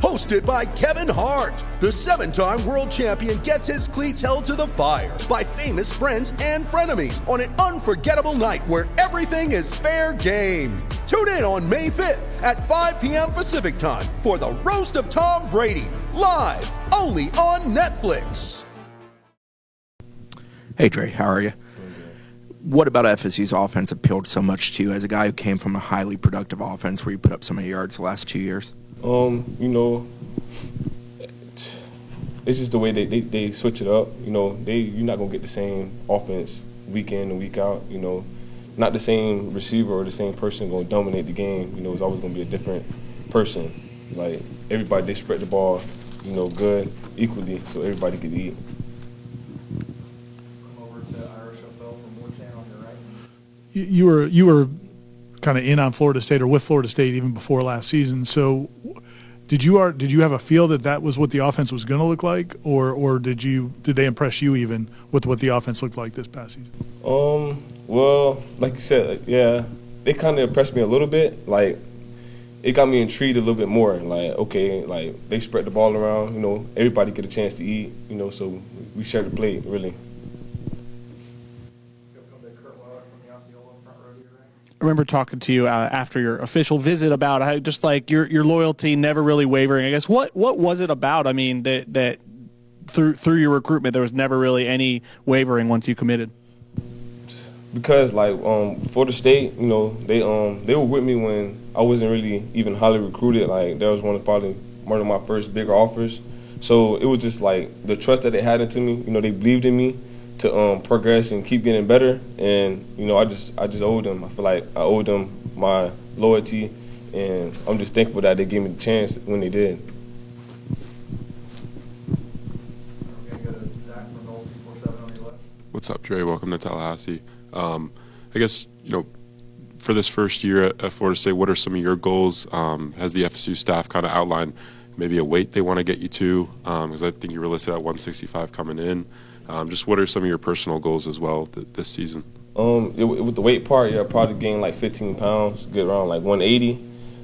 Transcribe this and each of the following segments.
Hosted by Kevin Hart, the seven time world champion gets his cleats held to the fire by famous friends and frenemies on an unforgettable night where everything is fair game. Tune in on May 5th at 5 p.m. Pacific time for the Roast of Tom Brady, live only on Netflix. Hey Dre, how are you? What about FSU's offense appealed so much to you as a guy who came from a highly productive offense where you put up so many yards the last two years? Um, you know, it's just the way they, they, they switch it up. You know, they you're not gonna get the same offense week in and week out. You know, not the same receiver or the same person gonna dominate the game. You know, it's always gonna be a different person. Like everybody, they spread the ball, you know, good equally, so everybody could eat. you, you were you were kind of in on Florida State or with Florida State even before last season. So, did you are did you have a feel that that was what the offense was going to look like, or or did you did they impress you even with what the offense looked like this past season? Um, well, like you said, yeah, they kind of impressed me a little bit. Like, it got me intrigued a little bit more. Like, okay, like they spread the ball around. You know, everybody get a chance to eat. You know, so we share the plate really. I remember talking to you uh, after your official visit about how just like your your loyalty never really wavering. I guess what what was it about? I mean that that through through your recruitment there was never really any wavering once you committed. because like um the State, you know, they um they were with me when I wasn't really even highly recruited. Like that was one of probably one of my first bigger offers. So it was just like the trust that they had into me. You know, they believed in me to um progress and keep getting better. And you know, I just I just owed them. I feel like I owed them my loyalty, and I'm just thankful that they gave me the chance when they did. What's up, Dre? Welcome to Tallahassee. Um, I guess, you know, for this first year at Florida State, what are some of your goals? Um, has the FSU staff kind of outlined maybe a weight they want to get you to? Because I think you were listed at 165 coming in. Um, just what are some of your personal goals as well th- this season? Um, it, with the weight part, yeah, probably gain like 15 pounds, get around like 180.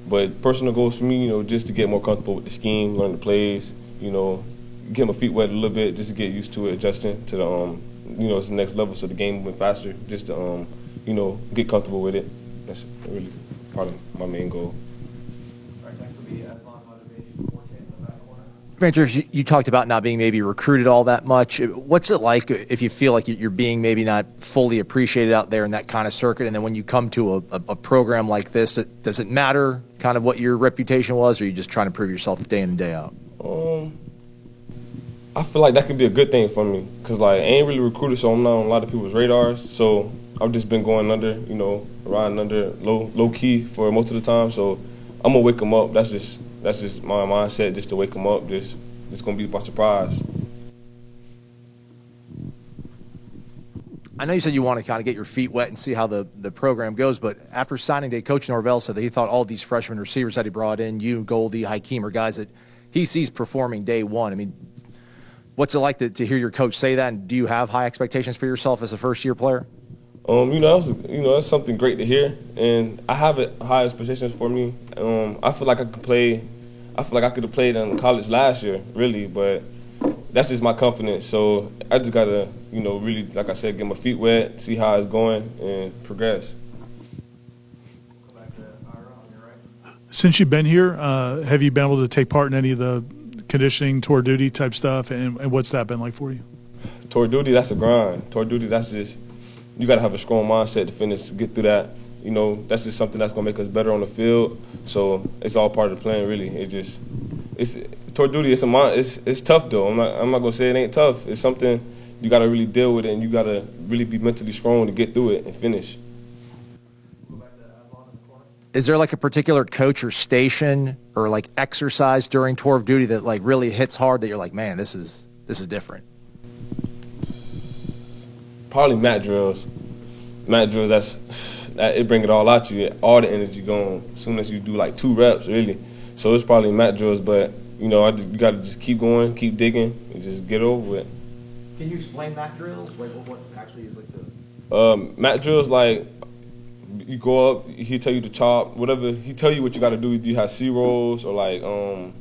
But personal goals for me, you know, just to get more comfortable with the scheme, learn the plays, you know, get my feet wet a little bit, just to get used to it, adjusting to the, um, you know, it's the next level, so the game went faster, just to, um, you know, get comfortable with it. That's really part of my main goal. Rangers, you, talked about not being maybe recruited all that much. What's it like if you feel like you're being maybe not fully appreciated out there in that kind of circuit, and then when you come to a, a, program like this, does it matter kind of what your reputation was, or are you just trying to prove yourself day in and day out? Um, I feel like that could be a good thing for me, cause like I ain't really recruited, so I'm not on a lot of people's radars. So I've just been going under, you know, riding under low low key for most of the time. So I'm gonna wake them up. That's just that's just my mindset, just to wake them up. Just it's gonna be by surprise. I know you said you want to kind of get your feet wet and see how the, the program goes, but after signing day, Coach Norvell said that he thought all these freshman receivers that he brought in, you, Goldie, Hykeem, are guys that he sees performing day one. I mean, what's it like to, to hear your coach say that, and do you have high expectations for yourself as a first year player? Um, you know, that's, you know, that's something great to hear, and I have it, high expectations for me. Um, I feel like I can play. I feel like I could have played in college last year, really, but that's just my confidence. So I just gotta, you know, really, like I said, get my feet wet, see how it's going, and progress. Since you've been here, uh, have you been able to take part in any of the conditioning, tour duty type stuff, and, and what's that been like for you? Tour duty, that's a grind. Tour duty, that's just you got to have a strong mindset to finish, get through that. You know, that's just something that's gonna make us better on the field. So it's all part of the plan, really. It just, it's Tour Duty, it's a it's it's tough though. I'm not I'm not gonna say it ain't tough. It's something you got to really deal with it, and you got to really be mentally strong to get through it and finish. Is there like a particular coach or station or like exercise during tour of duty that like really hits hard that you're like, man, this is this is different? Probably mat drills. Mat drills. That's that it bring it all out to you. All the energy going as soon as you do like two reps, really. So it's probably mat drills, but you know, I just, you got to just keep going, keep digging, and just get over it. Can you explain mat drills? Like what actually is like the Um, mat drills like you go up, he tell you to chop, whatever he tell you what you got to do. You have C rolls or like um,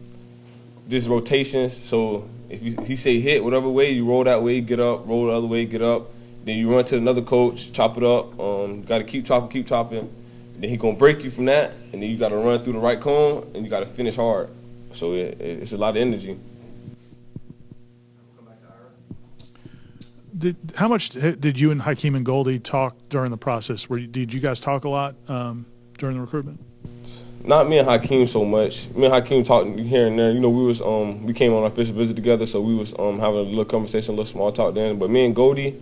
just rotations. So if you, he say hit whatever way, you roll that way, get up, roll the other way, get up. Then you run to another coach, chop it up. Um, got to keep chopping, keep chopping. Then he gonna break you from that, and then you got to run through the right cone, and you got to finish hard. So it, it's a lot of energy. Did, how much did you and Hykeem and Goldie talk during the process? Were you, did you guys talk a lot um, during the recruitment? Not me and Hykeem so much. Me and Hykeem talked here and there. You know, we was um we came on our official visit together, so we was um having a little conversation, a little small talk then. But me and Goldie,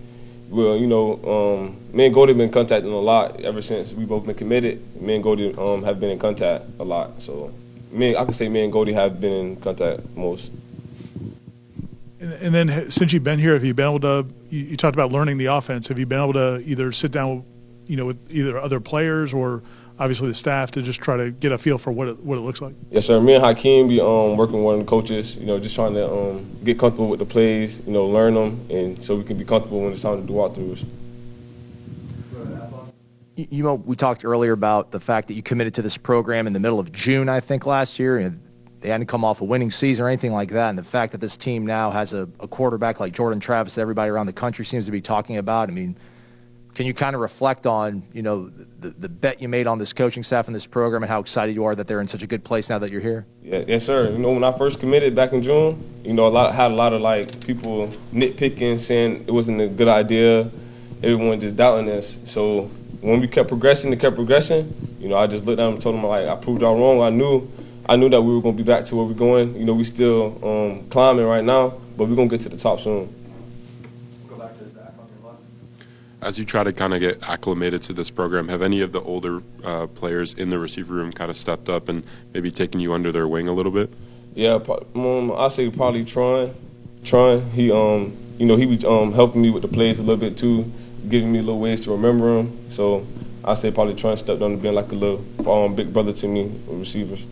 well, you know, um, me and Goldie have been contacting a lot ever since we both been committed. Me and Goldie um have been in contact a lot. So me, I can say me and Goldie have been in contact most. And, and then since you've been here, have you been able to? You, you, talked about learning the offense. Have you been able to either sit down, you know, with either other players or obviously the staff to just try to get a feel for what it, what it looks like? Yes, sir. Me and Hykeem be um, working with one of the coaches. You know, just trying to um, get comfortable with the plays. You know, learn them, and so we can be comfortable when it's time to do walkthroughs. You know, we talked earlier about the fact that you committed to this program in the middle of June, I think, last year. And they hadn't come off a winning season or anything like that. And the fact that this team now has a, a quarterback like Jordan Travis that everybody around the country seems to be talking about. I mean, can you kind of reflect on, you know, the, the bet you made on this coaching staff and this program and how excited you are that they're in such a good place now that you're here? Yeah, yes, sir. You know, when I first committed back in June, you know, a lot had a lot of like people nitpicking, saying it wasn't a good idea. Everyone just doubting us. So when we kept progressing and kept progressing, you know, I just looked at them and told them like I proved y'all wrong. I knew I knew that we were going to be back to where we're going. You know, we still um, climbing right now, but we're going to get to the top soon. As you try to kind of get acclimated to this program, have any of the older uh, players in the receiver room kind of stepped up and maybe taken you under their wing a little bit? Yeah, um, I say probably Tron. Tron, he um, you know, he was um, helping me with the plays a little bit too, giving me little ways to remember them. So I say probably Tron stepped on the being like a little um, big brother to me, with receivers.